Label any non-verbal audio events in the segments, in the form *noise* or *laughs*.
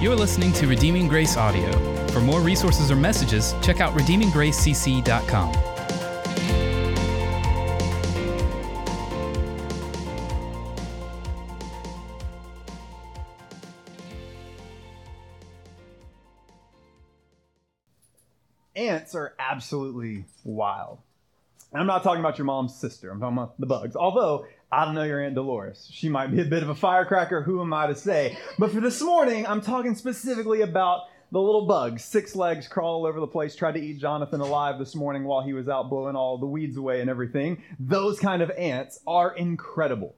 You're listening to Redeeming Grace Audio. For more resources or messages, check out redeeminggracecc.com. Ants are absolutely wild. And I'm not talking about your mom's sister. I'm talking about the bugs. Although I don't know your Aunt Dolores. She might be a bit of a firecracker. Who am I to say? But for this morning, I'm talking specifically about the little bugs. Six legs crawl all over the place, tried to eat Jonathan alive this morning while he was out blowing all the weeds away and everything. Those kind of ants are incredible.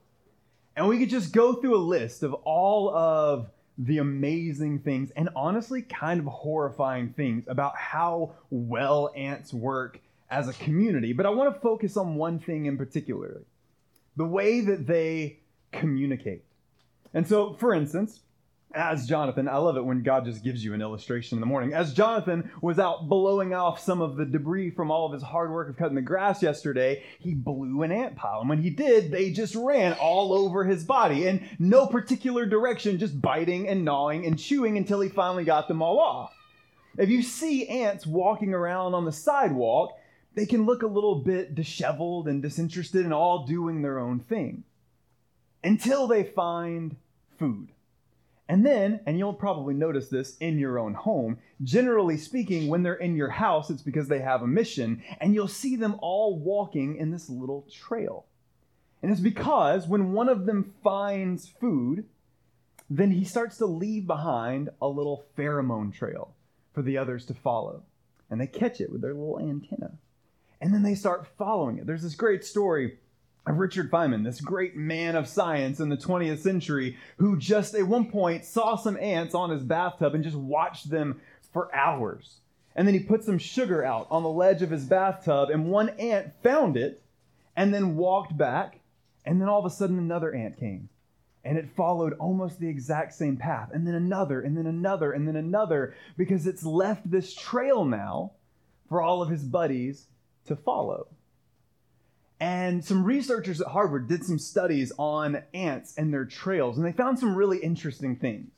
And we could just go through a list of all of the amazing things and honestly kind of horrifying things about how well ants work as a community. But I want to focus on one thing in particular the way that they communicate. And so, for instance, as Jonathan, I love it when God just gives you an illustration in the morning. As Jonathan was out blowing off some of the debris from all of his hard work of cutting the grass yesterday, he blew an ant pile. And when he did, they just ran all over his body in no particular direction, just biting and gnawing and chewing until he finally got them all off. If you see ants walking around on the sidewalk, they can look a little bit disheveled and disinterested and all doing their own thing until they find food. And then, and you'll probably notice this in your own home, generally speaking, when they're in your house, it's because they have a mission, and you'll see them all walking in this little trail. And it's because when one of them finds food, then he starts to leave behind a little pheromone trail for the others to follow. And they catch it with their little antenna and then they start following it. There's this great story of Richard Feynman, this great man of science in the 20th century, who just at one point saw some ants on his bathtub and just watched them for hours. And then he put some sugar out on the ledge of his bathtub, and one ant found it and then walked back. And then all of a sudden, another ant came. And it followed almost the exact same path. And then another, and then another, and then another, because it's left this trail now for all of his buddies to follow. And some researchers at Harvard did some studies on ants and their trails, and they found some really interesting things.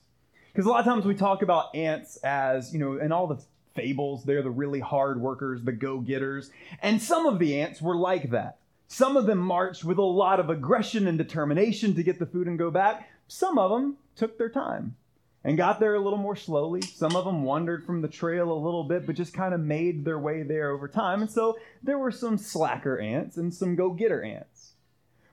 Because a lot of times we talk about ants as, you know, in all the fables, they're the really hard workers, the go getters. And some of the ants were like that. Some of them marched with a lot of aggression and determination to get the food and go back. Some of them took their time and got there a little more slowly. Some of them wandered from the trail a little bit, but just kind of made their way there over time. And so there were some slacker ants and some go getter ants.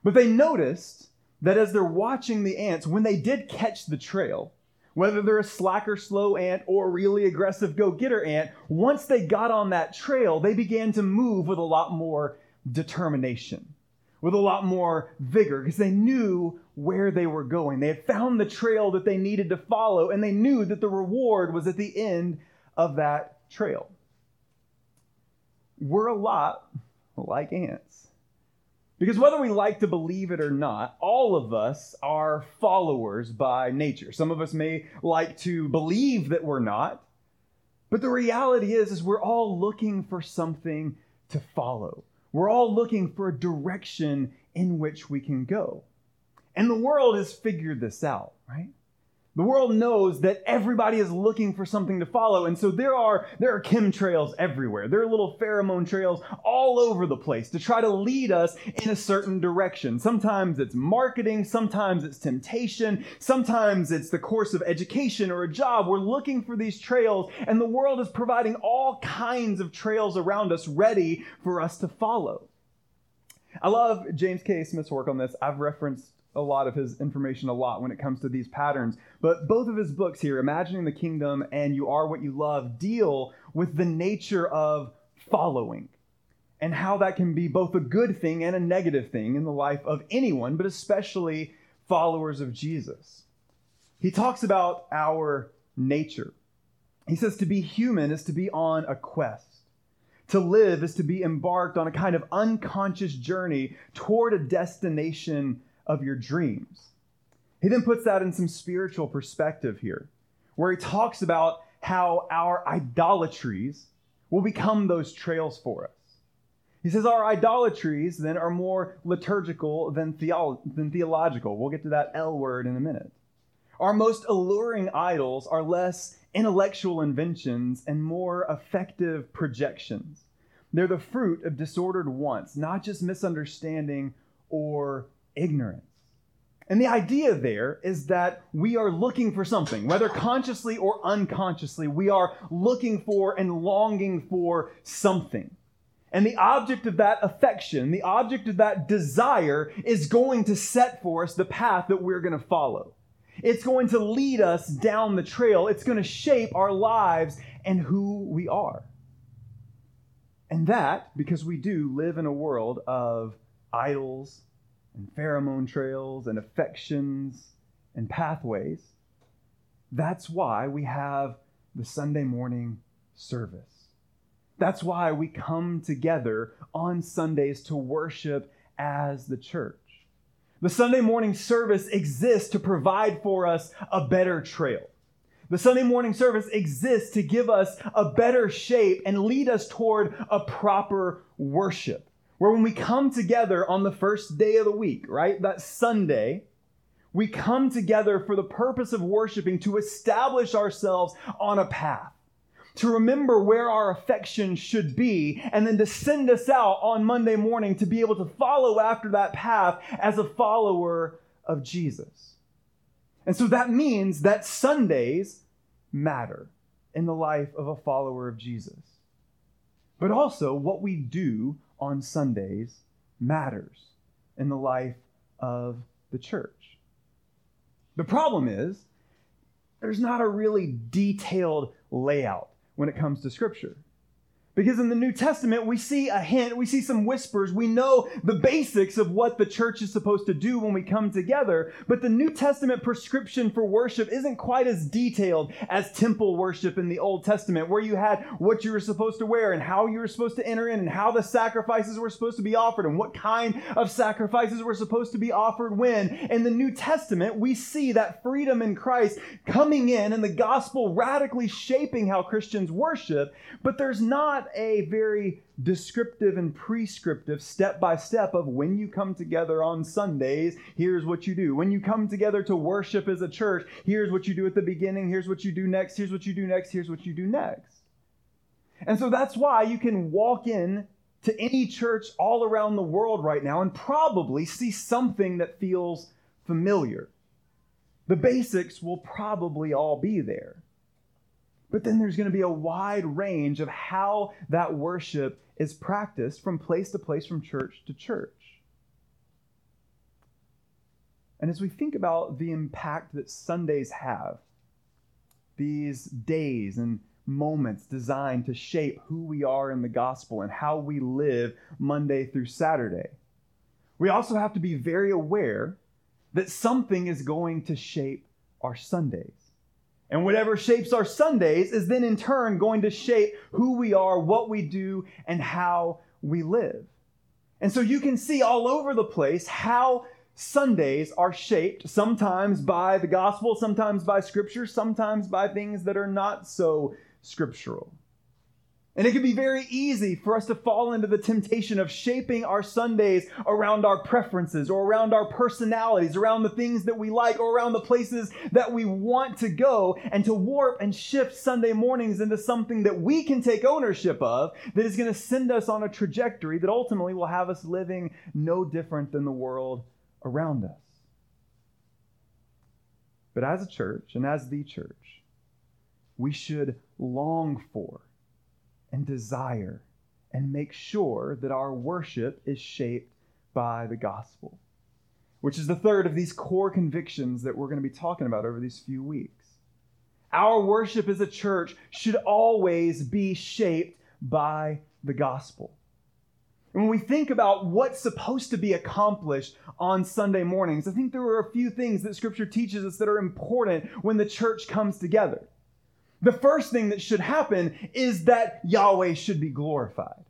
But they noticed that as they're watching the ants, when they did catch the trail, whether they're a slacker, slow ant or really aggressive go getter ant, once they got on that trail, they began to move with a lot more determination with a lot more vigor because they knew where they were going. They had found the trail that they needed to follow, and they knew that the reward was at the end of that trail. We're a lot like ants. Because whether we like to believe it or not, all of us are followers by nature. Some of us may like to believe that we're not, but the reality is is we're all looking for something to follow. We're all looking for a direction in which we can go. And the world has figured this out, right? The world knows that everybody is looking for something to follow, and so there are there are chemtrails everywhere. There are little pheromone trails all over the place to try to lead us in a certain direction. Sometimes it's marketing, sometimes it's temptation, sometimes it's the course of education or a job. We're looking for these trails, and the world is providing all kinds of trails around us ready for us to follow. I love James K. Smith's work on this. I've referenced a lot of his information a lot when it comes to these patterns. But both of his books here, Imagining the Kingdom and You Are What You Love, deal with the nature of following and how that can be both a good thing and a negative thing in the life of anyone, but especially followers of Jesus. He talks about our nature. He says to be human is to be on a quest. To live is to be embarked on a kind of unconscious journey toward a destination of your dreams. He then puts that in some spiritual perspective here, where he talks about how our idolatries will become those trails for us. He says our idolatries then are more liturgical than, theolo- than theological. We'll get to that L word in a minute. Our most alluring idols are less intellectual inventions and more effective projections. They're the fruit of disordered wants, not just misunderstanding or ignorance. And the idea there is that we are looking for something, whether consciously or unconsciously, we are looking for and longing for something. And the object of that affection, the object of that desire, is going to set for us the path that we're going to follow. It's going to lead us down the trail. It's going to shape our lives and who we are. And that because we do live in a world of idols and pheromone trails and affections and pathways. That's why we have the Sunday morning service. That's why we come together on Sundays to worship as the church. The Sunday morning service exists to provide for us a better trail. The Sunday morning service exists to give us a better shape and lead us toward a proper worship. Where when we come together on the first day of the week, right, that Sunday, we come together for the purpose of worshiping to establish ourselves on a path to remember where our affection should be, and then to send us out on Monday morning to be able to follow after that path as a follower of Jesus. And so that means that Sundays matter in the life of a follower of Jesus. But also, what we do on Sundays matters in the life of the church. The problem is, there's not a really detailed layout when it comes to Scripture. Because in the New Testament, we see a hint, we see some whispers, we know the basics of what the church is supposed to do when we come together. But the New Testament prescription for worship isn't quite as detailed as temple worship in the Old Testament, where you had what you were supposed to wear and how you were supposed to enter in and how the sacrifices were supposed to be offered and what kind of sacrifices were supposed to be offered when. In the New Testament, we see that freedom in Christ coming in and the gospel radically shaping how Christians worship, but there's not a very descriptive and prescriptive step by step of when you come together on Sundays, here's what you do. When you come together to worship as a church, here's what you do at the beginning, here's what you do next, here's what you do next, here's what you do next. And so that's why you can walk in to any church all around the world right now and probably see something that feels familiar. The basics will probably all be there. But then there's going to be a wide range of how that worship is practiced from place to place, from church to church. And as we think about the impact that Sundays have, these days and moments designed to shape who we are in the gospel and how we live Monday through Saturday, we also have to be very aware that something is going to shape our Sundays. And whatever shapes our Sundays is then in turn going to shape who we are, what we do, and how we live. And so you can see all over the place how Sundays are shaped sometimes by the gospel, sometimes by scripture, sometimes by things that are not so scriptural. And it can be very easy for us to fall into the temptation of shaping our Sundays around our preferences or around our personalities, around the things that we like or around the places that we want to go, and to warp and shift Sunday mornings into something that we can take ownership of that is going to send us on a trajectory that ultimately will have us living no different than the world around us. But as a church and as the church, we should long for and desire and make sure that our worship is shaped by the gospel, which is the third of these core convictions that we're going to be talking about over these few weeks. Our worship as a church should always be shaped by the gospel. And when we think about what's supposed to be accomplished on Sunday mornings, I think there are a few things that Scripture teaches us that are important when the church comes together the first thing that should happen is that Yahweh should be glorified.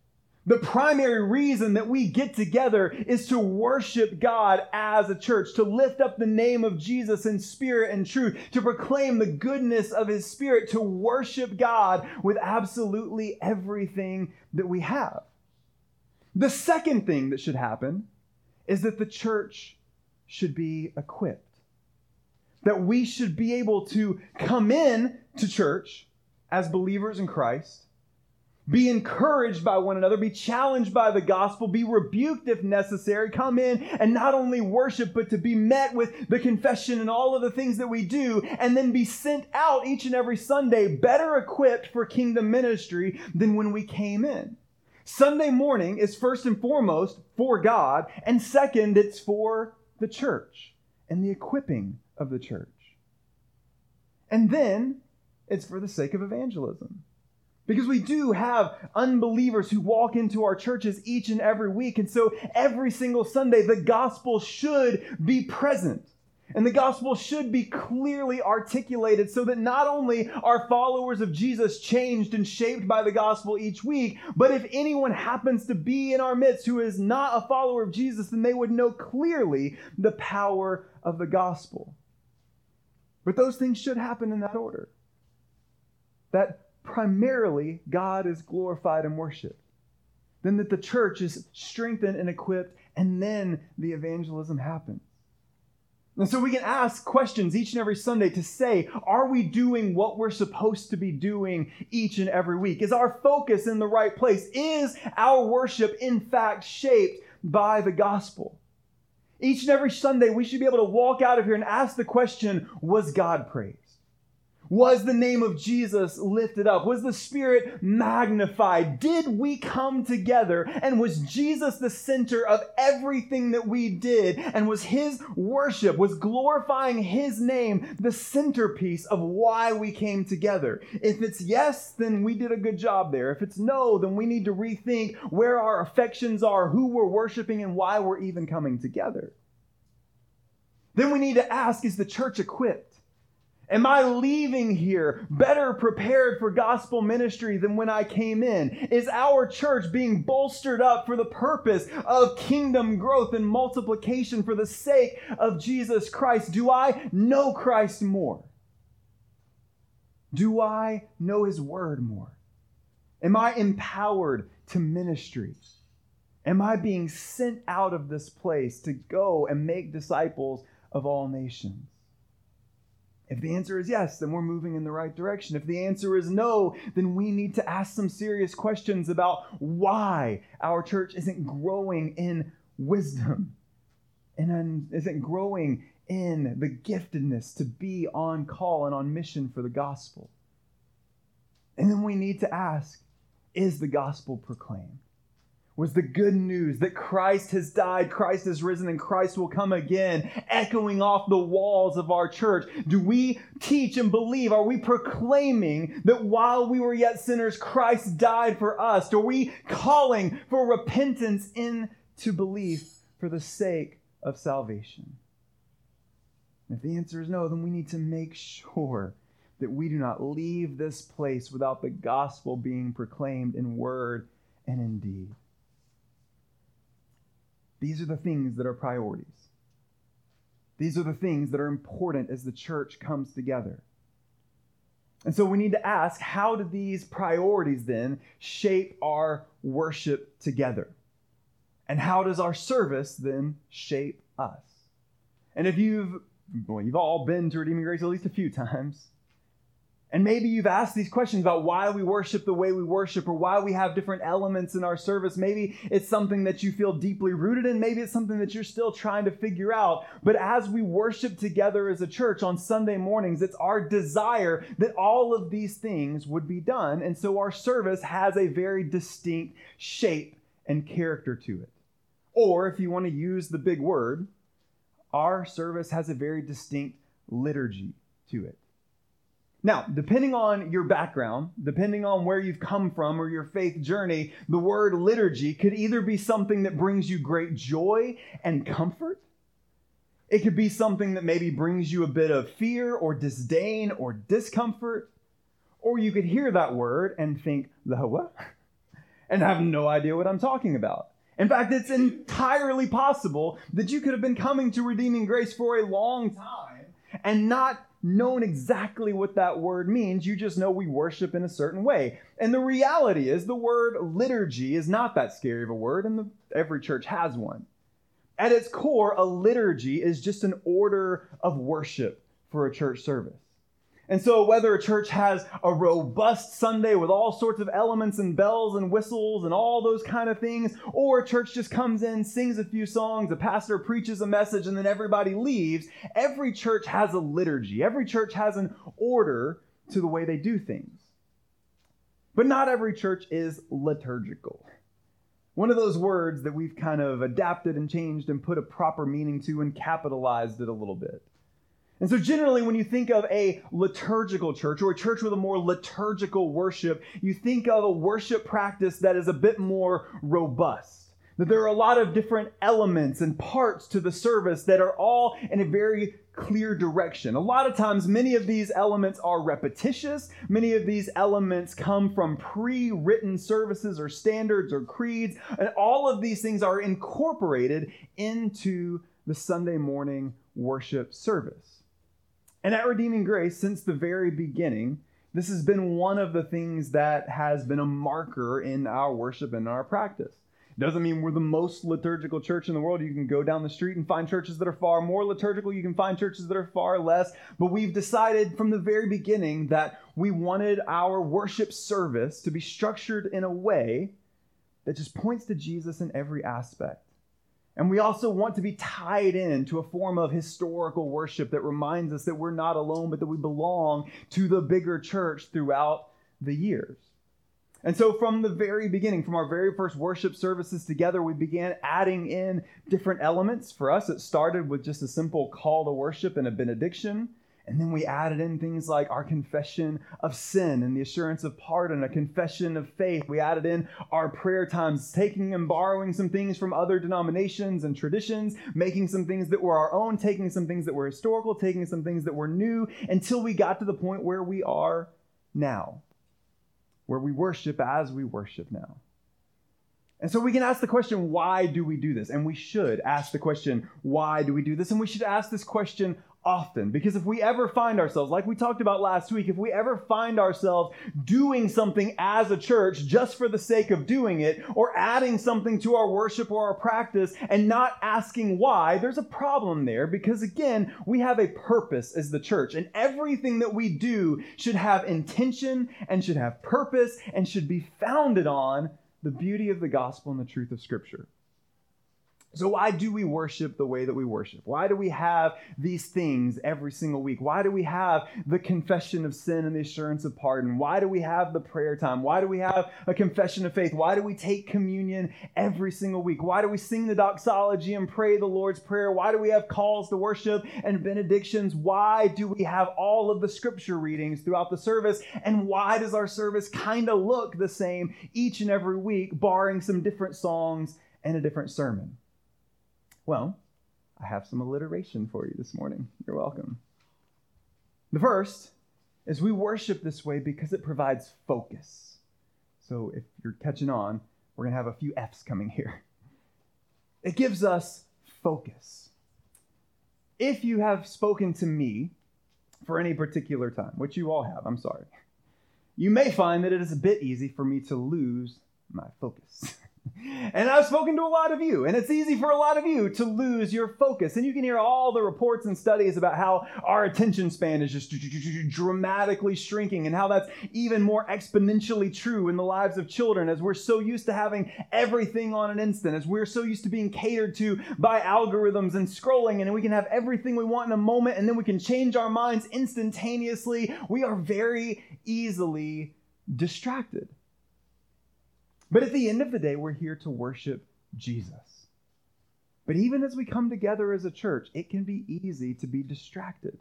The primary reason that we get together is to worship God as a church, to lift up the name of Jesus in spirit and truth, to proclaim the goodness of his spirit, to worship God with absolutely everything that we have. The second thing that should happen is that the church should be equipped. That we should be able to come in to church as believers in Christ, be encouraged by one another, be challenged by the gospel, be rebuked if necessary, come in and not only worship, but to be met with the confession and all of the things that we do, and then be sent out each and every Sunday better equipped for kingdom ministry than when we came in. Sunday morning is first and foremost for God, and second, it's for the church and the equipping of the church. And then it's for the sake of evangelism. Because we do have unbelievers who walk into our churches each and every week. And so every single Sunday, the gospel should be present. And the gospel should be clearly articulated so that not only are followers of Jesus changed and shaped by the gospel each week, but if anyone happens to be in our midst who is not a follower of Jesus, then they would know clearly the power of the gospel. But those things should happen in that order. That primarily God is glorified and worshiped. Then that the church is strengthened and equipped, and then the evangelism happens. And so we can ask questions each and every Sunday to say, are we doing what we're supposed to be doing each and every week? Is our focus in the right place? Is our worship, in fact, shaped by the gospel? Each and every Sunday, we should be able to walk out of here and ask the question Was God praised? Was the name of Jesus lifted up? Was the Spirit magnified? Did we come together? And was Jesus the center of everything that we did? And was His worship, was glorifying His name the centerpiece of why we came together? If it's yes, then we did a good job there. If it's no, then we need to rethink where our affections are, who we're worshiping, and why we're even coming together. Then we need to ask is the church equipped? Am I leaving here better prepared for gospel ministry than when I came in? Is our church being bolstered up for the purpose of kingdom growth and multiplication for the sake of Jesus Christ? Do I know Christ more? Do I know his word more? Am I empowered to ministry? Am I being sent out of this place to go and make disciples of all nations? If the answer is yes, then we're moving in the right direction. If the answer is no, then we need to ask some serious questions about why our church isn't growing in wisdom and isn't growing in the giftedness to be on call and on mission for the gospel. And then we need to ask is the gospel proclaimed? Was the good news that Christ has died, Christ has risen, and Christ will come again, echoing off the walls of our church. Do we teach and believe? Are we proclaiming that while we were yet sinners, Christ died for us? Are we calling for repentance into belief for the sake of salvation? If the answer is no, then we need to make sure that we do not leave this place without the gospel being proclaimed in word and in deed. These are the things that are priorities. These are the things that are important as the church comes together. And so we need to ask how do these priorities then shape our worship together? And how does our service then shape us? And if you've well, you've all been to Redeeming Grace at least a few *laughs* times, and maybe you've asked these questions about why we worship the way we worship or why we have different elements in our service. Maybe it's something that you feel deeply rooted in. Maybe it's something that you're still trying to figure out. But as we worship together as a church on Sunday mornings, it's our desire that all of these things would be done. And so our service has a very distinct shape and character to it. Or if you want to use the big word, our service has a very distinct liturgy to it. Now, depending on your background, depending on where you've come from or your faith journey, the word liturgy could either be something that brings you great joy and comfort. It could be something that maybe brings you a bit of fear or disdain or discomfort. Or you could hear that word and think, what? *laughs* And have no idea what I'm talking about. In fact, it's entirely possible that you could have been coming to Redeeming Grace for a long time and not known exactly what that word means. You just know we worship in a certain way. And the reality is, the word liturgy is not that scary of a word, and the, every church has one. At its core, a liturgy is just an order of worship for a church service. And so, whether a church has a robust Sunday with all sorts of elements and bells and whistles and all those kind of things, or a church just comes in, sings a few songs, a pastor preaches a message, and then everybody leaves, every church has a liturgy. Every church has an order to the way they do things. But not every church is liturgical. One of those words that we've kind of adapted and changed and put a proper meaning to and capitalized it a little bit. And so, generally, when you think of a liturgical church or a church with a more liturgical worship, you think of a worship practice that is a bit more robust. That there are a lot of different elements and parts to the service that are all in a very clear direction. A lot of times, many of these elements are repetitious. Many of these elements come from pre written services or standards or creeds. And all of these things are incorporated into the Sunday morning worship service. And at Redeeming Grace, since the very beginning, this has been one of the things that has been a marker in our worship and our practice. It doesn't mean we're the most liturgical church in the world. You can go down the street and find churches that are far more liturgical. You can find churches that are far less. But we've decided from the very beginning that we wanted our worship service to be structured in a way that just points to Jesus in every aspect. And we also want to be tied in to a form of historical worship that reminds us that we're not alone, but that we belong to the bigger church throughout the years. And so, from the very beginning, from our very first worship services together, we began adding in different elements. For us, it started with just a simple call to worship and a benediction. And then we added in things like our confession of sin and the assurance of pardon, a confession of faith. We added in our prayer times, taking and borrowing some things from other denominations and traditions, making some things that were our own, taking some things that were historical, taking some things that were new, until we got to the point where we are now, where we worship as we worship now. And so we can ask the question, why do we do this? And we should ask the question, why do we do this? And we should ask this question often. Because if we ever find ourselves, like we talked about last week, if we ever find ourselves doing something as a church just for the sake of doing it, or adding something to our worship or our practice and not asking why, there's a problem there. Because again, we have a purpose as the church, and everything that we do should have intention and should have purpose and should be founded on the beauty of the gospel and the truth of Scripture. So, why do we worship the way that we worship? Why do we have these things every single week? Why do we have the confession of sin and the assurance of pardon? Why do we have the prayer time? Why do we have a confession of faith? Why do we take communion every single week? Why do we sing the doxology and pray the Lord's Prayer? Why do we have calls to worship and benedictions? Why do we have all of the scripture readings throughout the service? And why does our service kind of look the same each and every week, barring some different songs and a different sermon? Well, I have some alliteration for you this morning. You're welcome. The first is we worship this way because it provides focus. So if you're catching on, we're going to have a few F's coming here. It gives us focus. If you have spoken to me for any particular time, which you all have, I'm sorry, you may find that it is a bit easy for me to lose my focus. *laughs* And I've spoken to a lot of you, and it's easy for a lot of you to lose your focus. And you can hear all the reports and studies about how our attention span is just dramatically shrinking, and how that's even more exponentially true in the lives of children as we're so used to having everything on an instant, as we're so used to being catered to by algorithms and scrolling, and we can have everything we want in a moment, and then we can change our minds instantaneously. We are very easily distracted. But at the end of the day, we're here to worship Jesus. But even as we come together as a church, it can be easy to be distracted.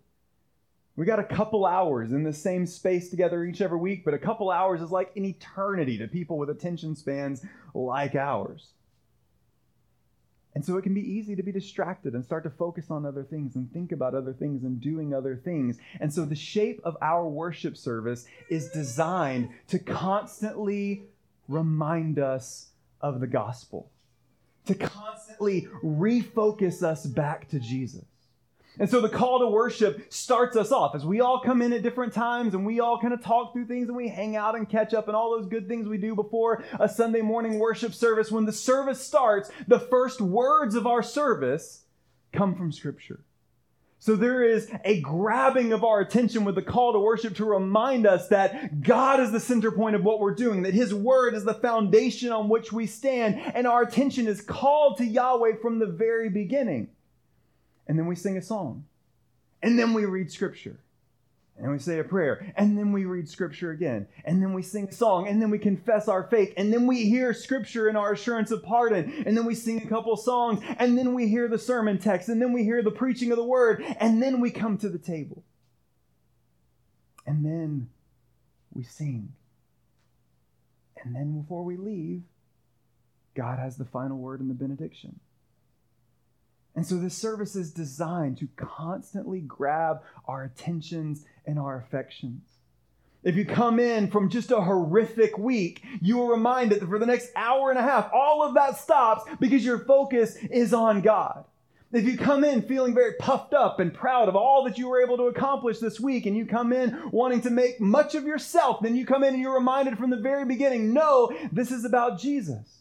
We got a couple hours in the same space together each every week, but a couple hours is like an eternity to people with attention spans like ours. And so it can be easy to be distracted and start to focus on other things and think about other things and doing other things. And so the shape of our worship service is designed to constantly remind us of the gospel, to constantly refocus us back to Jesus. And so the call to worship starts us off as we all come in at different times and we all kind of talk through things and we hang out and catch up and all those good things we do before a Sunday morning worship service. When the service starts, the first words of our service come from Scripture. So there is a grabbing of our attention with the call to worship to remind us that God is the center point of what we're doing, that His Word is the foundation on which we stand, and our attention is called to Yahweh from the very beginning. And then we sing a song, and then we read Scripture and we say a prayer, and then we read scripture again, and then we sing a song, and then we confess our faith, and then we hear scripture in our assurance of pardon, and then we sing a couple songs, and then we hear the sermon text, and then we hear the preaching of the word, and then we come to the table. And then we sing. And then before we leave, God has the final word in the benediction. And so this service is designed to constantly grab our attentions and our affections. If you come in from just a horrific week, you are reminded that for the next hour and a half, all of that stops because your focus is on God. If you come in feeling very puffed up and proud of all that you were able to accomplish this week, and you come in wanting to make much of yourself, then you come in and you're reminded from the very beginning no, this is about Jesus.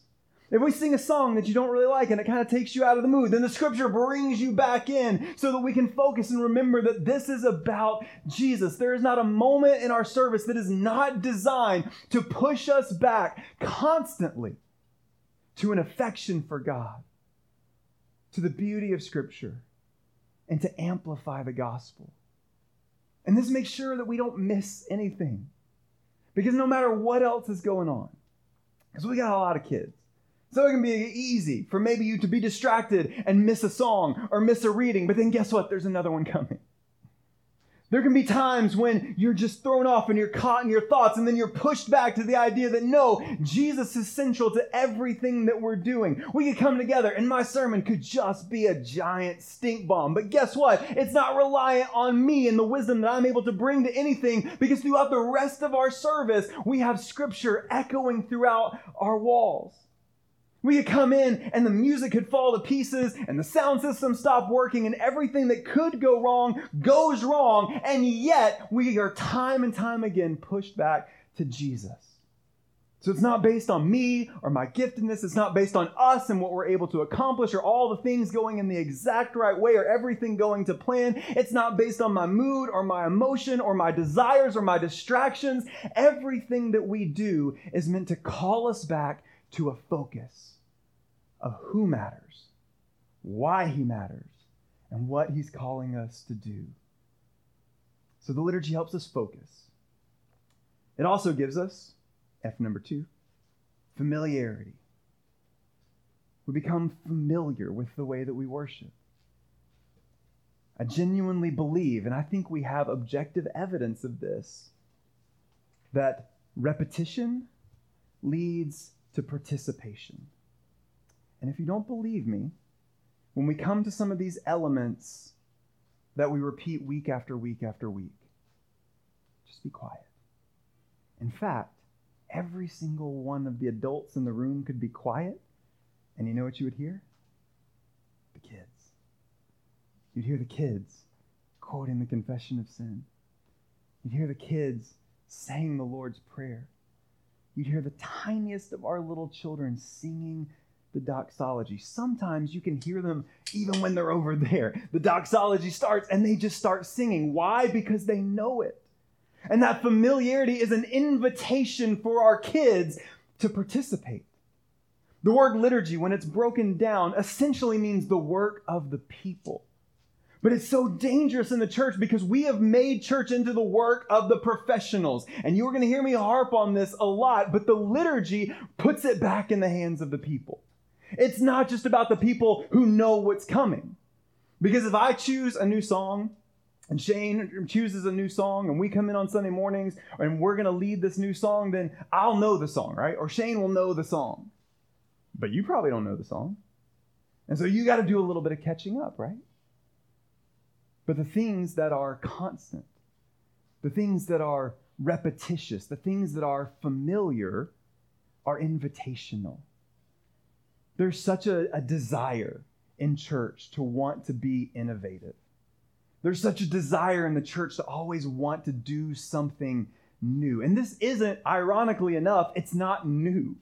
If we sing a song that you don't really like and it kind of takes you out of the mood, then the scripture brings you back in so that we can focus and remember that this is about Jesus. There is not a moment in our service that is not designed to push us back constantly to an affection for God, to the beauty of scripture, and to amplify the gospel. And this makes sure that we don't miss anything. Because no matter what else is going on, because we got a lot of kids, so it can be easy for maybe you to be distracted and miss a song or miss a reading, but then guess what? There's another one coming. There can be times when you're just thrown off and you're caught in your thoughts, and then you're pushed back to the idea that no, Jesus is central to everything that we're doing. We could come together, and my sermon could just be a giant stink bomb. But guess what? It's not reliant on me and the wisdom that I'm able to bring to anything, because throughout the rest of our service, we have scripture echoing throughout our walls. We could come in and the music could fall to pieces and the sound system stop working and everything that could go wrong goes wrong. And yet we are time and time again pushed back to Jesus. So it's not based on me or my giftedness. It's not based on us and what we're able to accomplish or all the things going in the exact right way or everything going to plan. It's not based on my mood or my emotion or my desires or my distractions. Everything that we do is meant to call us back to a focus of who matters, why he matters, and what he's calling us to do. So the liturgy helps us focus. It also gives us, F number two, familiarity. We become familiar with the way that we worship. I genuinely believe, and I think we have objective evidence of this, that repetition leads to participation. And if you don't believe me, when we come to some of these elements that we repeat week after week after week, just be quiet. In fact, every single one of the adults in the room could be quiet, and you know what you would hear? The kids. You'd hear the kids quoting the confession of sin. You'd hear the kids saying the Lord's Prayer. You'd hear the tiniest of our little children singing the doxology. Sometimes you can hear them even when they're over there. The doxology starts and they just start singing. Why? Because they know it. And that familiarity is an invitation for our kids to participate. The word liturgy, when it's broken down, essentially means the work of the people. But it's so dangerous in the church because we have made church into the work of the professionals. And you're going to hear me harp on this a lot, but the liturgy puts it back in the hands of the people. It's not just about the people who know what's coming. Because if I choose a new song, and Shane chooses a new song, and we come in on Sunday mornings, and we're going to lead this new song, then I'll know the song, right? Or Shane will know the song. But you probably don't know the song. And so you got to do a little bit of catching up, right? But the things that are constant, the things that are repetitious, the things that are familiar are invitational. There's such a, a desire in church to want to be innovative. There's such a desire in the church to always want to do something new. And this isn't, ironically enough, it's not new.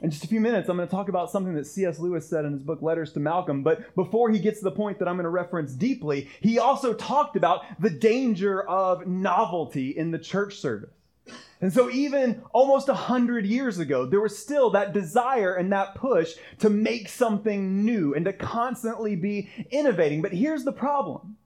In just a few minutes, I'm going to talk about something that C.S. Lewis said in his book Letters to Malcolm. But before he gets to the point that I'm going to reference deeply, he also talked about the danger of novelty in the church service. And so, even almost 100 years ago, there was still that desire and that push to make something new and to constantly be innovating. But here's the problem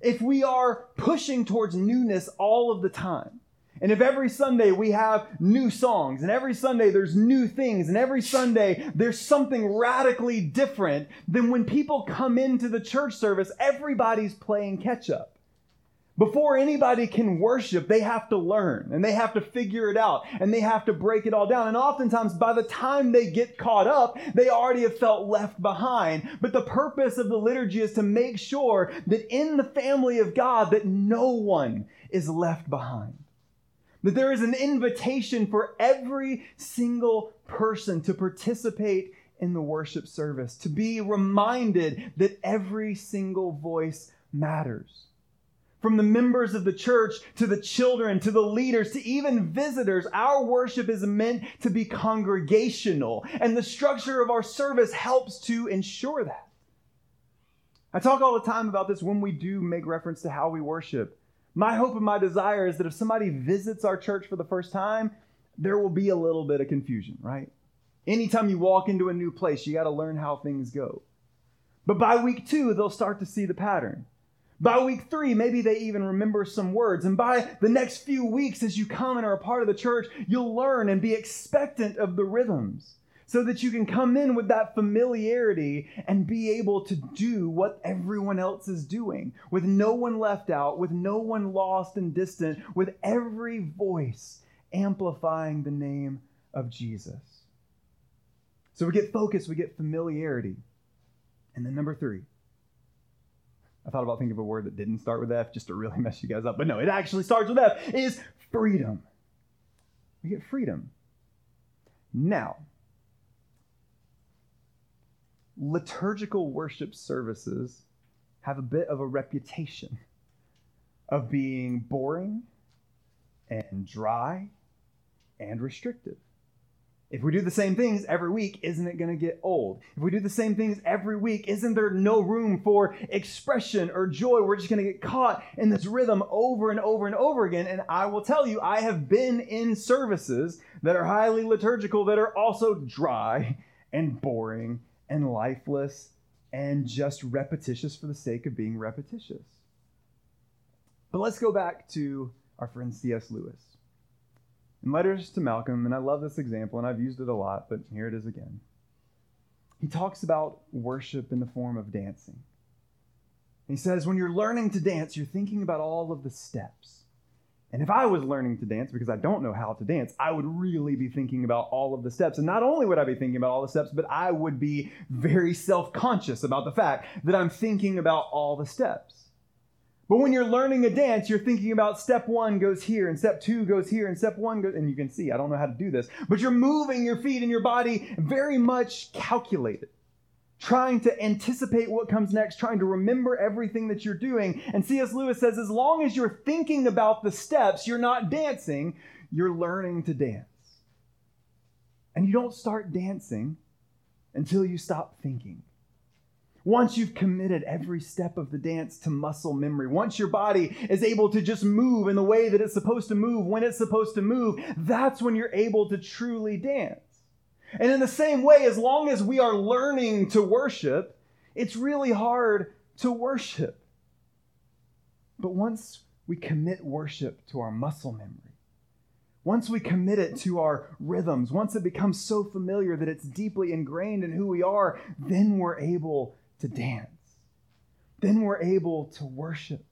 if we are pushing towards newness all of the time, and if every Sunday we have new songs, and every Sunday there's new things, and every Sunday there's something radically different, then when people come into the church service, everybody's playing catch up. Before anybody can worship, they have to learn and they have to figure it out and they have to break it all down. And oftentimes, by the time they get caught up, they already have felt left behind. But the purpose of the liturgy is to make sure that in the family of God, that no one is left behind. That there is an invitation for every single person to participate in the worship service, to be reminded that every single voice matters. From the members of the church to the children to the leaders to even visitors, our worship is meant to be congregational, and the structure of our service helps to ensure that. I talk all the time about this when we do make reference to how we worship. My hope and my desire is that if somebody visits our church for the first time, there will be a little bit of confusion, right? Anytime you walk into a new place, you got to learn how things go. But by week two, they'll start to see the pattern. By week three, maybe they even remember some words. And by the next few weeks, as you come and are a part of the church, you'll learn and be expectant of the rhythms so that you can come in with that familiarity and be able to do what everyone else is doing, with no one left out, with no one lost and distant, with every voice amplifying the name of Jesus. So we get focus, we get familiarity. And then number three, I thought about thinking of a word that didn't start with F just to really *laughs* mess you guys up, but no, it actually starts with F, is freedom. We get freedom. Now, liturgical worship services have a bit of a reputation of being boring and dry and restrictive. If we do the same things every week, isn't it going to get old? If we do the same things every week, isn't there no room for expression or joy? We're just going to get caught in this rhythm over and over and over again. And I will tell you, I have been in services that are highly liturgical that are also dry and boring and lifeless and just repetitious for the sake of being repetitious. But let's go back to our friend C.S. Lewis. In Letters to Malcolm, and I love this example and I've used it a lot, but here it is again. He talks about worship in the form of dancing. He says, when you're learning to dance, you're thinking about all of the steps. And if I was learning to dance because I don't know how to dance, I would really be thinking about all of the steps. And not only would I be thinking about all the steps, but I would be very self conscious about the fact that I'm thinking about all the steps. But when you're learning a dance, you're thinking about step one goes here, and step two goes here, and step one goes, and you can see, I don't know how to do this, but you're moving your feet and your body very much calculated trying to anticipate what comes next, trying to remember everything that you're doing. And C.S. Lewis says, as long as you're thinking about the steps, you're not dancing, you're learning to dance. And you don't start dancing until you stop thinking. Once you've committed every step of the dance to muscle memory, once your body is able to just move in the way that it's supposed to move when it's supposed to move, that's when you're able to truly dance. And in the same way, as long as we are learning to worship, it's really hard to worship. But once we commit worship to our muscle memory, once we commit it to our rhythms, once it becomes so familiar that it's deeply ingrained in who we are, then we're able to dance. Then we're able to worship.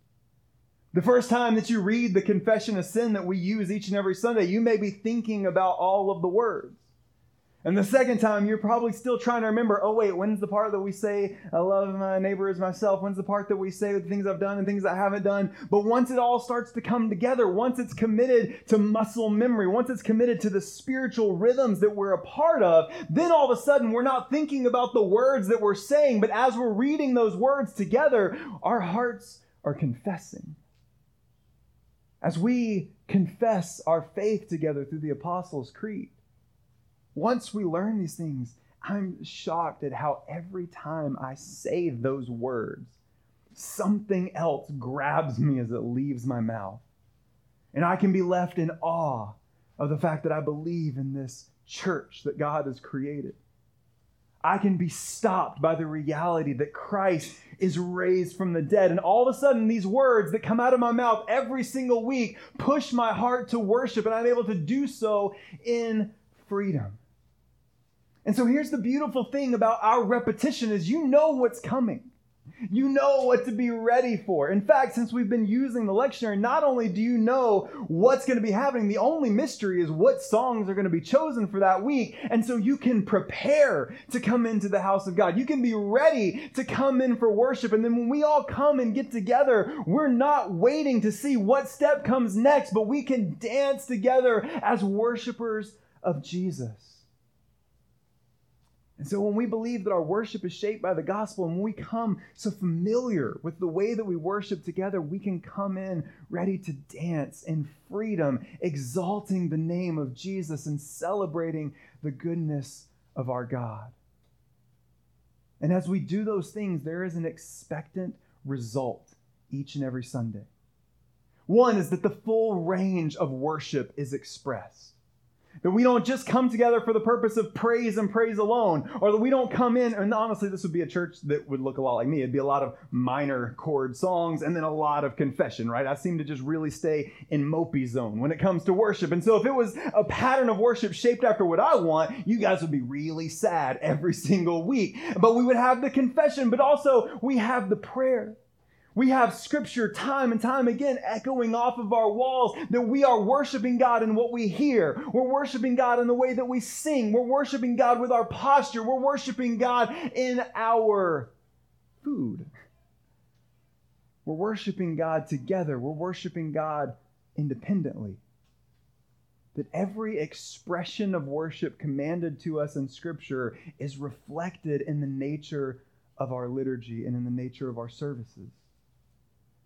The first time that you read the confession of sin that we use each and every Sunday, you may be thinking about all of the words. And the second time, you're probably still trying to remember, oh, wait, when's the part that we say, I love my neighbor as myself? When's the part that we say the things I've done and things I haven't done? But once it all starts to come together, once it's committed to muscle memory, once it's committed to the spiritual rhythms that we're a part of, then all of a sudden we're not thinking about the words that we're saying, but as we're reading those words together, our hearts are confessing. As we confess our faith together through the Apostles' Creed, Once we learn these things, I'm shocked at how every time I say those words, something else grabs me as it leaves my mouth. And I can be left in awe of the fact that I believe in this church that God has created. I can be stopped by the reality that Christ is raised from the dead. And all of a sudden, these words that come out of my mouth every single week push my heart to worship, and I'm able to do so in freedom. And so here's the beautiful thing about our repetition is you know what's coming. You know what to be ready for. In fact, since we've been using the lectionary, not only do you know what's going to be happening, the only mystery is what songs are going to be chosen for that week. And so you can prepare to come into the house of God. You can be ready to come in for worship. And then when we all come and get together, we're not waiting to see what step comes next, but we can dance together as worshipers of Jesus. And so when we believe that our worship is shaped by the gospel and when we come so familiar with the way that we worship together, we can come in ready to dance in freedom, exalting the name of Jesus and celebrating the goodness of our God. And as we do those things, there is an expectant result each and every Sunday. One is that the full range of worship is expressed. That we don't just come together for the purpose of praise and praise alone, or that we don't come in, and honestly, this would be a church that would look a lot like me. It'd be a lot of minor chord songs and then a lot of confession, right? I seem to just really stay in mopey zone when it comes to worship. And so if it was a pattern of worship shaped after what I want, you guys would be really sad every *laughs* single week. But we would have the confession, but also we have the prayer. We have scripture time and time again echoing off of our walls that we are worshiping God in what we hear. We're worshiping God in the way that we sing. We're worshiping God with our posture. We're worshiping God in our food. We're worshiping God together. We're worshiping God independently. That every expression of worship commanded to us in Scripture is reflected in the nature of our liturgy and in the nature of our services.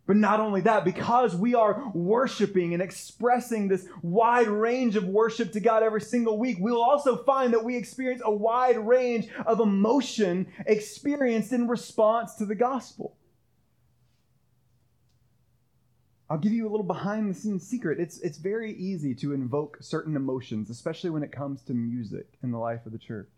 But not only that, because we are worshiping and expressing this wide range of worship to God every single week, we'll also find that we experience a wide range of emotion experienced in response to the gospel. I'll give you a little behind the scenes secret. It's, it's very easy to invoke certain emotions, especially when it comes to music in the life of the church.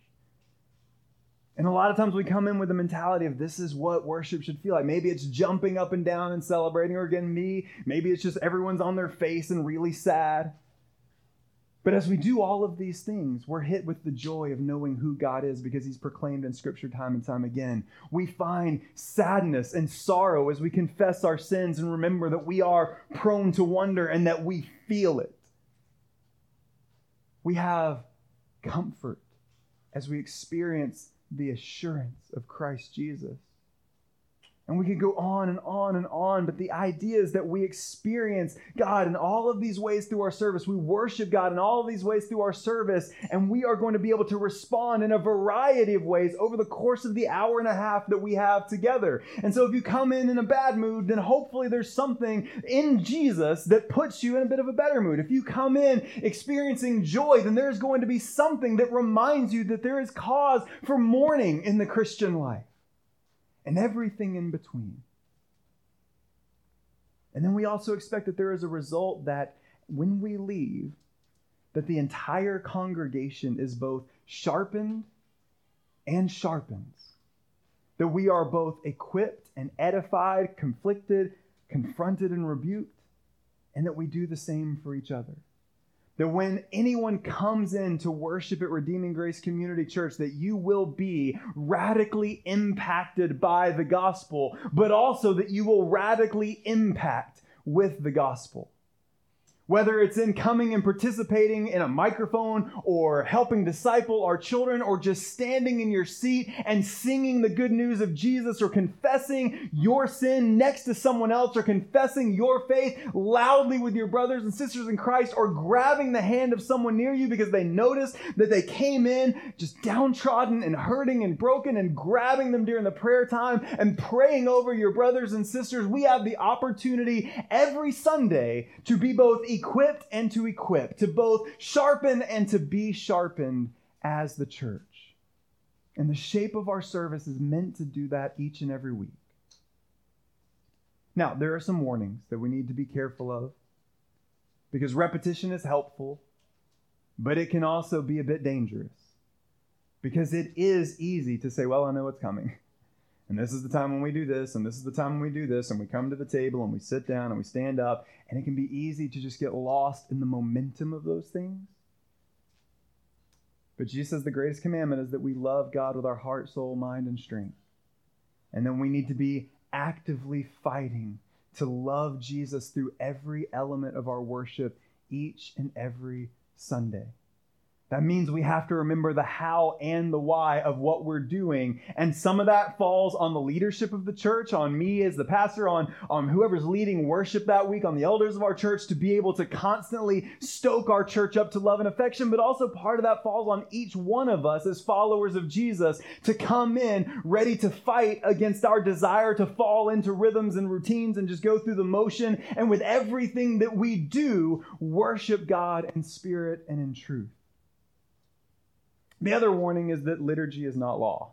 And a lot of times we come in with the mentality of this is what worship should feel like. Maybe it's jumping up and down and celebrating, or again, me. Maybe it's just everyone's on their face and really sad. But as we do all of these things, we're hit with the joy of knowing who God is because He's proclaimed in Scripture time and time again. We find sadness and sorrow as we confess our sins and remember that we are prone to wonder and that we feel it. We have comfort as we experience the assurance of Christ Jesus. And we could go on and on and on, but the idea is that we experience God in all of these ways through our service. We worship God in all of these ways through our service, and we are going to be able to respond in a variety of ways over the course of the hour and a half that we have together. And so if you come in in a bad mood, then hopefully there's something in Jesus that puts you in a bit of a better mood. If you come in experiencing joy, then there's going to be something that reminds you that there is cause for mourning in the Christian life and everything in between. And then we also expect that there is a result that when we leave, that the entire congregation is both sharpened and sharpens. That we are both equipped and edified, conflicted, confronted, and rebuked, and that we do the same for each other that when anyone comes in to worship at Redeeming Grace Community Church, that you will be radically impacted by the gospel, but also that you will radically impact with the gospel. Whether it's in coming and participating in a microphone or helping disciple our children or just standing in your seat and singing the good news of Jesus or confessing your sin next to someone else or confessing your faith loudly with your brothers and sisters in Christ or grabbing the hand of someone near you because they noticed that they came in just downtrodden and hurting and broken and grabbing them during the prayer time and praying over your brothers and sisters. We have the opportunity every Sunday to be both equipped and to equip, to both sharpen and to be sharpened as the church. And the shape of our service is meant to do that each and every week. Now, there are some warnings that we need to be careful of because repetition is helpful, but it can also be a bit dangerous because it is easy to say, Well, I know what's coming. And this is the time when we do this, and this is the time when we do this, and we come to the table and we sit down and we stand up, and it can be easy to just get lost in the momentum of those things. But Jesus says the greatest commandment is that we love God with our heart, soul, mind, and strength. And then we need to be actively fighting to love Jesus through every element of our worship each and every Sunday. That means we have to remember the how and the why of what we're doing. And some of that falls on the leadership of the church, on me as the pastor, on, on whoever's leading worship that week, on the elders of our church to be able to constantly stoke our church up to love and affection. But also part of that falls on each one of us as followers of Jesus to come in ready to fight against our desire to fall into rhythms and routines and just go through the motion. And with everything that we do, worship God in spirit and in truth. The other warning is that liturgy is not law.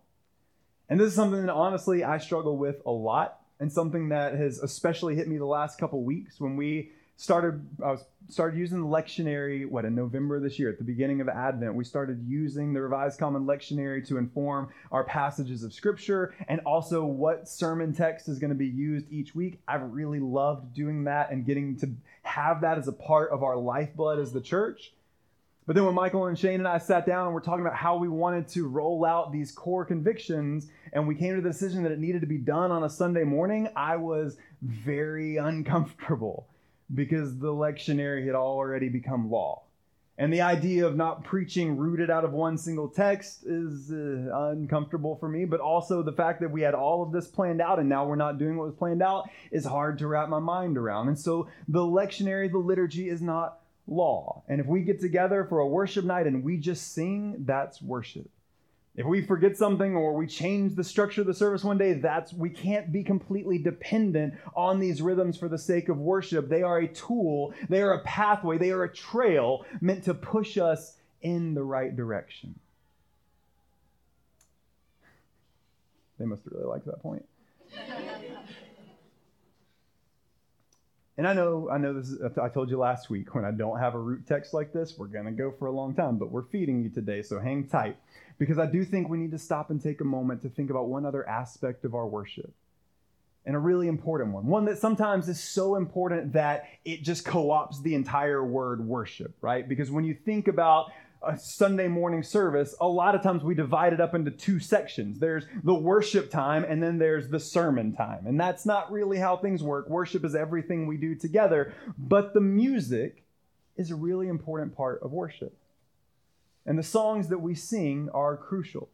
And this is something that honestly I struggle with a lot and something that has especially hit me the last couple weeks when we started I was started using the lectionary what in November this year at the beginning of Advent we started using the Revised Common Lectionary to inform our passages of scripture and also what sermon text is going to be used each week I've really loved doing that and getting to have that as a part of our lifeblood as the church but then when Michael and Shane and I sat down and we're talking about how we wanted to roll out these core convictions, and we came to the decision that it needed to be done on a Sunday morning, I was very *laughs* uncomfortable because the lectionary had already become law. And the idea of not preaching rooted out of one single text is uh, uncomfortable for me, but also the fact that we had all of this planned out and now we're not doing what was planned out is hard to wrap my mind around. And so the lectionary, the liturgy is not law. And if we get together for a worship night and we just sing, that's worship. If we forget something or we change the structure of the service one day, that's we can't be completely dependent on these rhythms for the sake of worship. They are a tool, they are a pathway, they are a trail meant to push us in the right direction. They must really like that point. And I know, I know this. Is, I told you last week when I don't have a root text like this, we're gonna go for a long time. But we're feeding you today, so hang tight, because I do think we need to stop and take a moment to think about one other aspect of our worship, and a really important one. One that sometimes is so important that it just co-opts the entire word worship, right? Because when you think about a Sunday morning service, a lot of times we divide it up into two sections. There's the worship time and then there's the sermon time. And that's not really how things work. Worship is everything we do together, but the music is a really important part of worship. And the songs that we sing are crucial.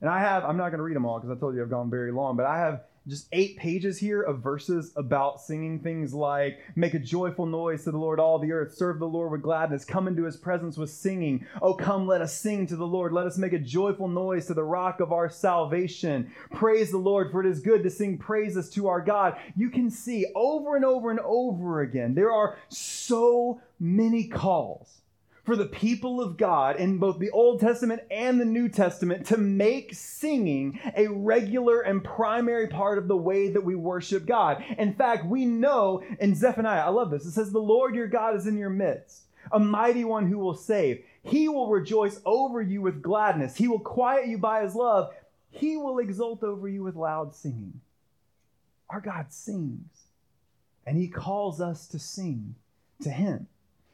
And I have, I'm not going to read them all because I told you I've gone very long, but I have just eight pages here of verses about singing things like make a joyful noise to the lord all the earth. Serve the lord with gladness. Come into his presence with singing. Oh come let us sing to the lord. Let us make a joyful noise to the rock of our salvation. Praise the lord for it is good to sing praises to our god. You can see over and over and over again there are so many calls for the people of God in both the Old Testament and the New Testament to make singing a regular and primary part of the way that we worship God. In fact, we know in Zephaniah, I love this, it says, The Lord your God is in your midst, a mighty one who will save. He will rejoice over you with gladness, He will quiet you by His love, He will exult over you with loud singing. Our God sings, and He calls us to sing to Him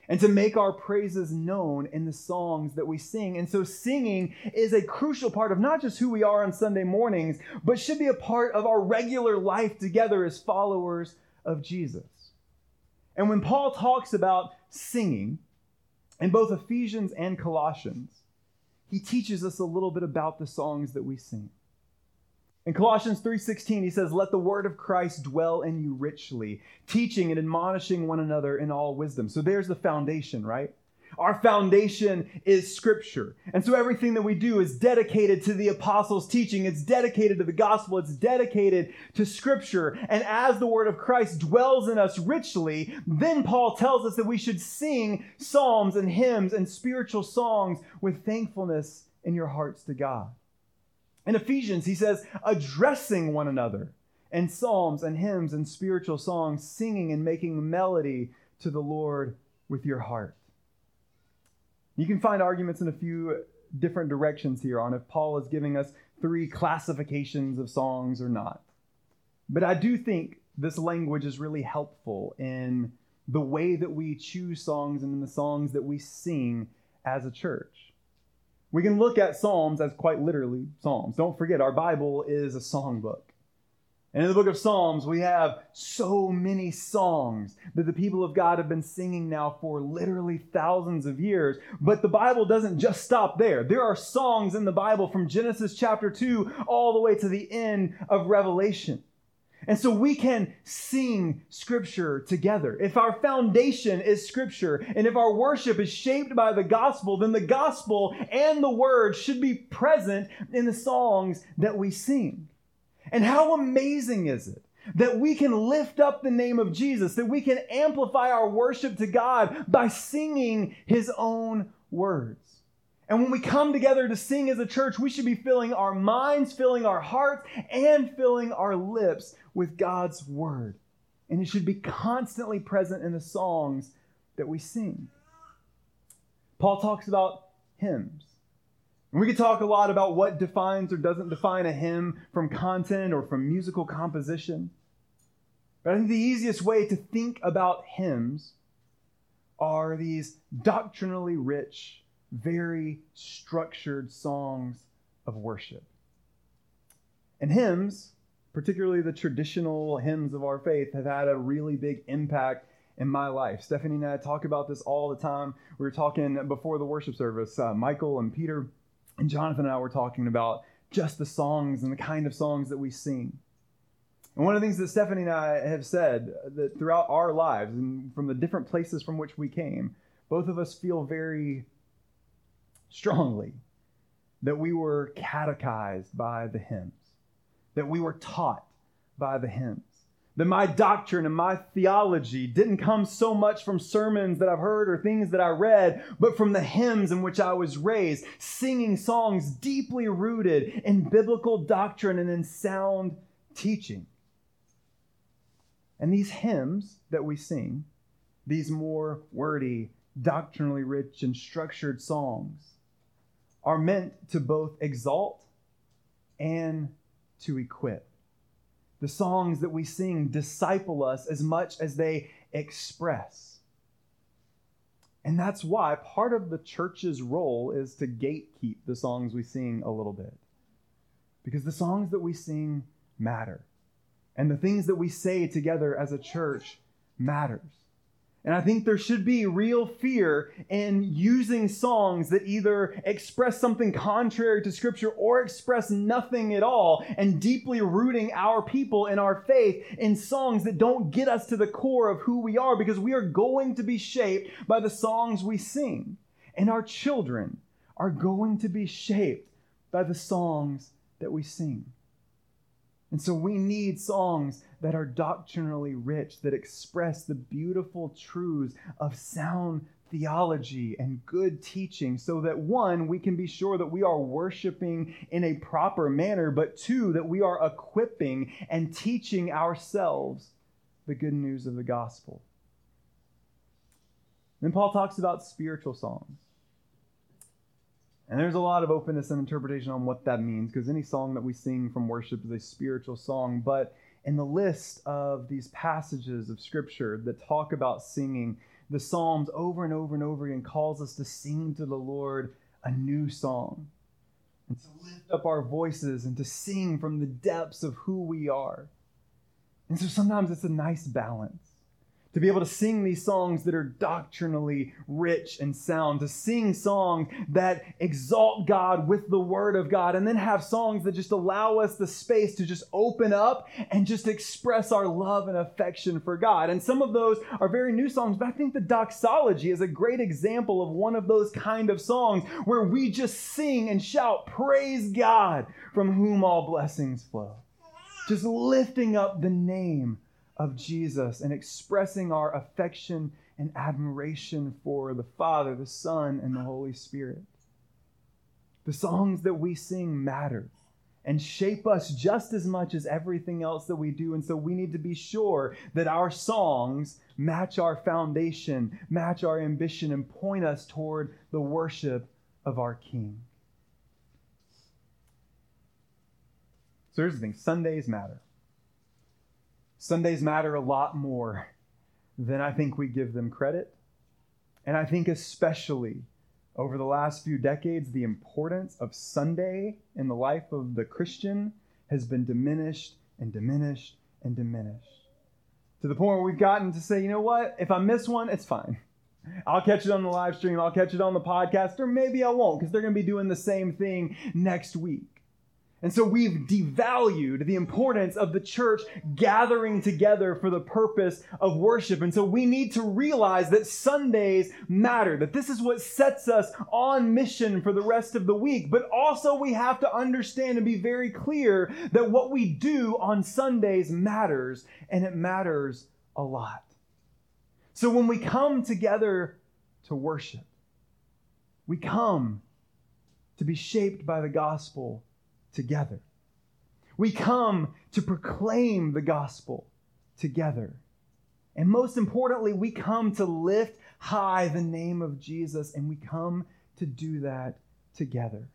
and to make our praises known in the songs that we sing. And so, singing is a crucial part of not just who we are on Sunday mornings, but should be a part of our regular life together as followers of Jesus. And when Paul talks about singing in both Ephesians and Colossians, he teaches us a little bit about the songs that we sing. In Colossians 3:16 he says, "Let the word of Christ dwell in you richly, teaching and admonishing one another in all wisdom." So there's the foundation, right? Our foundation is scripture. And so everything that we do is dedicated to the apostles' teaching. It's dedicated to the gospel. It's dedicated to scripture. And as the word of Christ dwells in us richly, then Paul tells us that we should sing psalms and hymns and spiritual songs with thankfulness in your hearts to God. In Ephesians, he says, addressing one another in psalms and hymns and spiritual songs, singing and making melody to the Lord with your heart. You can find arguments in a few different directions here on if Paul is giving us three classifications of songs or not. But I do think this language is really helpful in the way that we choose songs and in the songs that we sing as a church. We can look at Psalms as quite literally Psalms. Don't forget, our Bible is a songbook. And in the book of Psalms, we have so many songs that the people of God have been singing now for literally thousands of years. But the Bible doesn't just stop there. There are songs in the Bible from Genesis chapter 2 all the way to the end of Revelation. And so we can sing scripture together. If our foundation is scripture and if our worship is shaped by the gospel, then the gospel and the word should be present in the songs that we sing. And how amazing is it that we can lift up the name of Jesus, that we can amplify our worship to God by singing his own words. And when we come together to sing as a church, we should be filling our minds, filling our hearts, and filling our lips with God's word. And it should be constantly present in the songs that we sing. Paul talks about hymns. And we could talk a lot about what defines or doesn't define a hymn from content or from musical composition. But I think the easiest way to think about hymns are these doctrinally rich, very structured songs of worship. And hymns, particularly the traditional hymns of our faith, have had a really big impact in my life. Stephanie and I talk about this all the time. We were talking before the worship service. Uh, Michael and Peter and Jonathan and I were talking about just the songs and the kind of songs that we sing. And one of the things that Stephanie and I have said that throughout our lives and from the different places from which we came, both of us feel very strongly that we were catechized by the hymns, that we were taught by the hymns that my doctrine and my theology didn't come so much from sermons that I've heard or things that I read, but from the hymns in which I was raised, singing songs deeply rooted in biblical doctrine and in sound teaching. And these hymns that we sing, these more wordy, doctrinally rich, and structured songs, are meant to both exalt and to equip. The songs that we sing disciple us as much as they express. And that's why part of the church's role is to gatekeep the songs we sing a little bit. Because the songs that we sing matter. And the things that we say together as a church matters. And I think there should be real fear in using songs that either express something contrary to Scripture or express nothing at all, and deeply rooting our people in our faith in songs that don't get us to the core of who we are, because we are going to be shaped by the songs we sing. And our children are going to be shaped by the songs that we sing. And so we need songs that are doctrinally rich, that express the beautiful truths of sound theology and good teaching, so that one, we can be sure that we are worshiping in a proper manner, but two, that we are equipping and teaching ourselves the good news of the gospel. Then Paul talks about spiritual songs. And there's a lot of openness and interpretation on what that means, because any song that we sing from worship is a spiritual song. But in the list of these passages of Scripture that talk about singing, the Psalms over and over and over again calls us to sing to the Lord a new song and to lift up our voices and to sing from the depths of who we are. And so sometimes it's a nice balance to be able to sing these songs that are doctrinally rich and sound, to sing songs that exalt God with the Word of God, and then have songs that just allow us the space to just open up and just express our love and affection for God. And some of those are very new songs, but I think the doxology is a great example of one of those kind of songs where we just sing and shout, Praise God, from whom all blessings flow. Just lifting up the name of Jesus and expressing our affection and admiration for the Father, the Son, and the Holy Spirit. The songs that we sing matter and shape us just as much as everything else that we do. And so we need to be sure that our songs match our foundation, match our ambition, and point us toward the worship of our King. So here's the thing Sundays matter. Sundays matter a lot more than I think we give them credit. And I think, especially over the last few decades, the importance of Sunday in the life of the Christian has been diminished and diminished and diminished. To the point where we've gotten to say, you know what? If I miss one, it's fine. I'll catch it on the live stream, I'll catch it on the podcast, or maybe I won't because they're going to be doing the same thing next week. And so we've devalued the importance of the church gathering together for the purpose of worship. And so we need to realize that Sundays matter, that this is what sets us on mission for the rest of the week. But also we have to understand and be very clear that what we do on Sundays matters, and it matters a lot. So when we come together to worship, we come to be shaped by the gospel together. We come to proclaim the gospel together. And most importantly, we come to lift high the name of Jesus, and we come to do that together.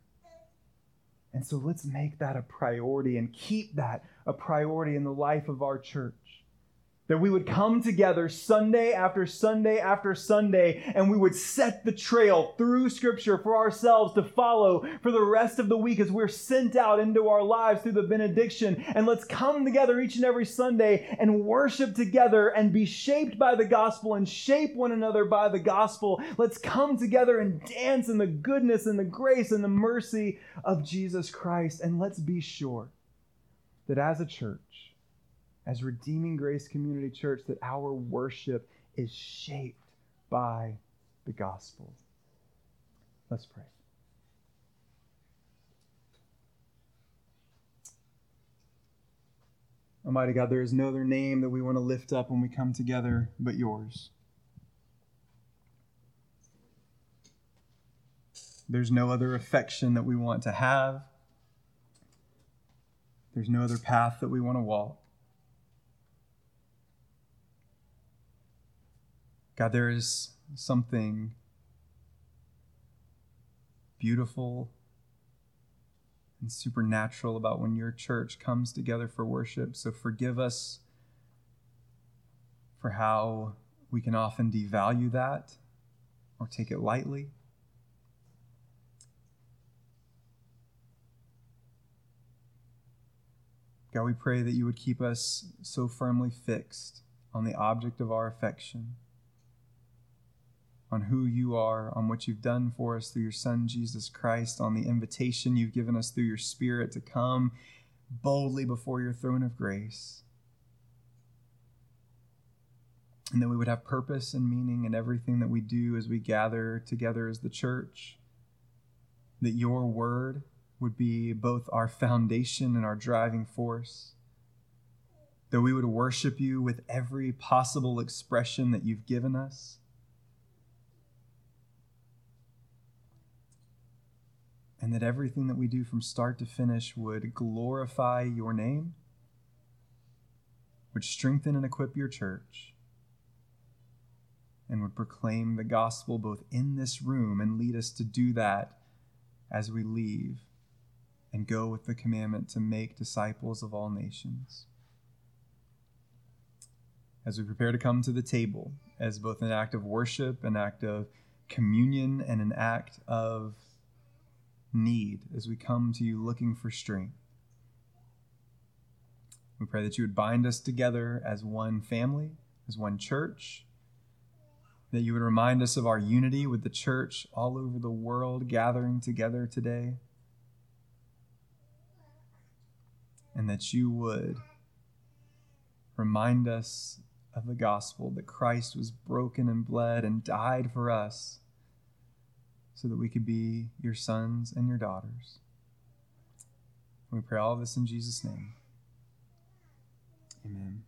And so let's make that a priority and keep that a priority in the life of our church that we would come together Sunday after Sunday after Sunday and we would set the trail through Scripture for ourselves to follow for the rest of the week as we're sent out into our lives through the benediction. And let's come together each and every Sunday and worship together and be shaped by the gospel and shape one another by the gospel. Let's come together and dance in the goodness and the grace and the mercy of Jesus Christ. And let's be sure that as a church, as Redeeming Grace Community Church that our worship is shaped by the gospel. Let's pray. Almighty God, there is no other name that we want to lift up when we come together but yours. There's no other affection that we want to have. There's no other path that we want to walk. God, there is something beautiful and supernatural about when your church comes together for worship. So forgive us for how we can often devalue that or take it lightly. God, we pray that you would keep us so firmly fixed on the object of our affection on who you are, on what you've done for us through your Son, Jesus Christ, on the invitation you've given us through your Spirit to come boldly before your throne of grace. And that we would have purpose and meaning in everything that we do as we gather together as the church. That your word would be both our foundation and our driving force. That we would worship you with every possible expression that you've given us and that everything that we do from start to finish would glorify your name, would strengthen and equip your church, and would proclaim the gospel both in this room and lead us to do that as we leave and go with the commandment to make disciples of all nations. As we prepare to come to the table, as both an act of worship, an act of communion, and an act of need as we come to you looking for strength. We pray that you would bind us together as one family, as one church, that you would remind us of our unity with the church all over the world gathering together today, and that you would remind us of the gospel that Christ was broken and bled and died for us so that we could be your sons and your daughters. We pray all this in Jesus' name. Amen.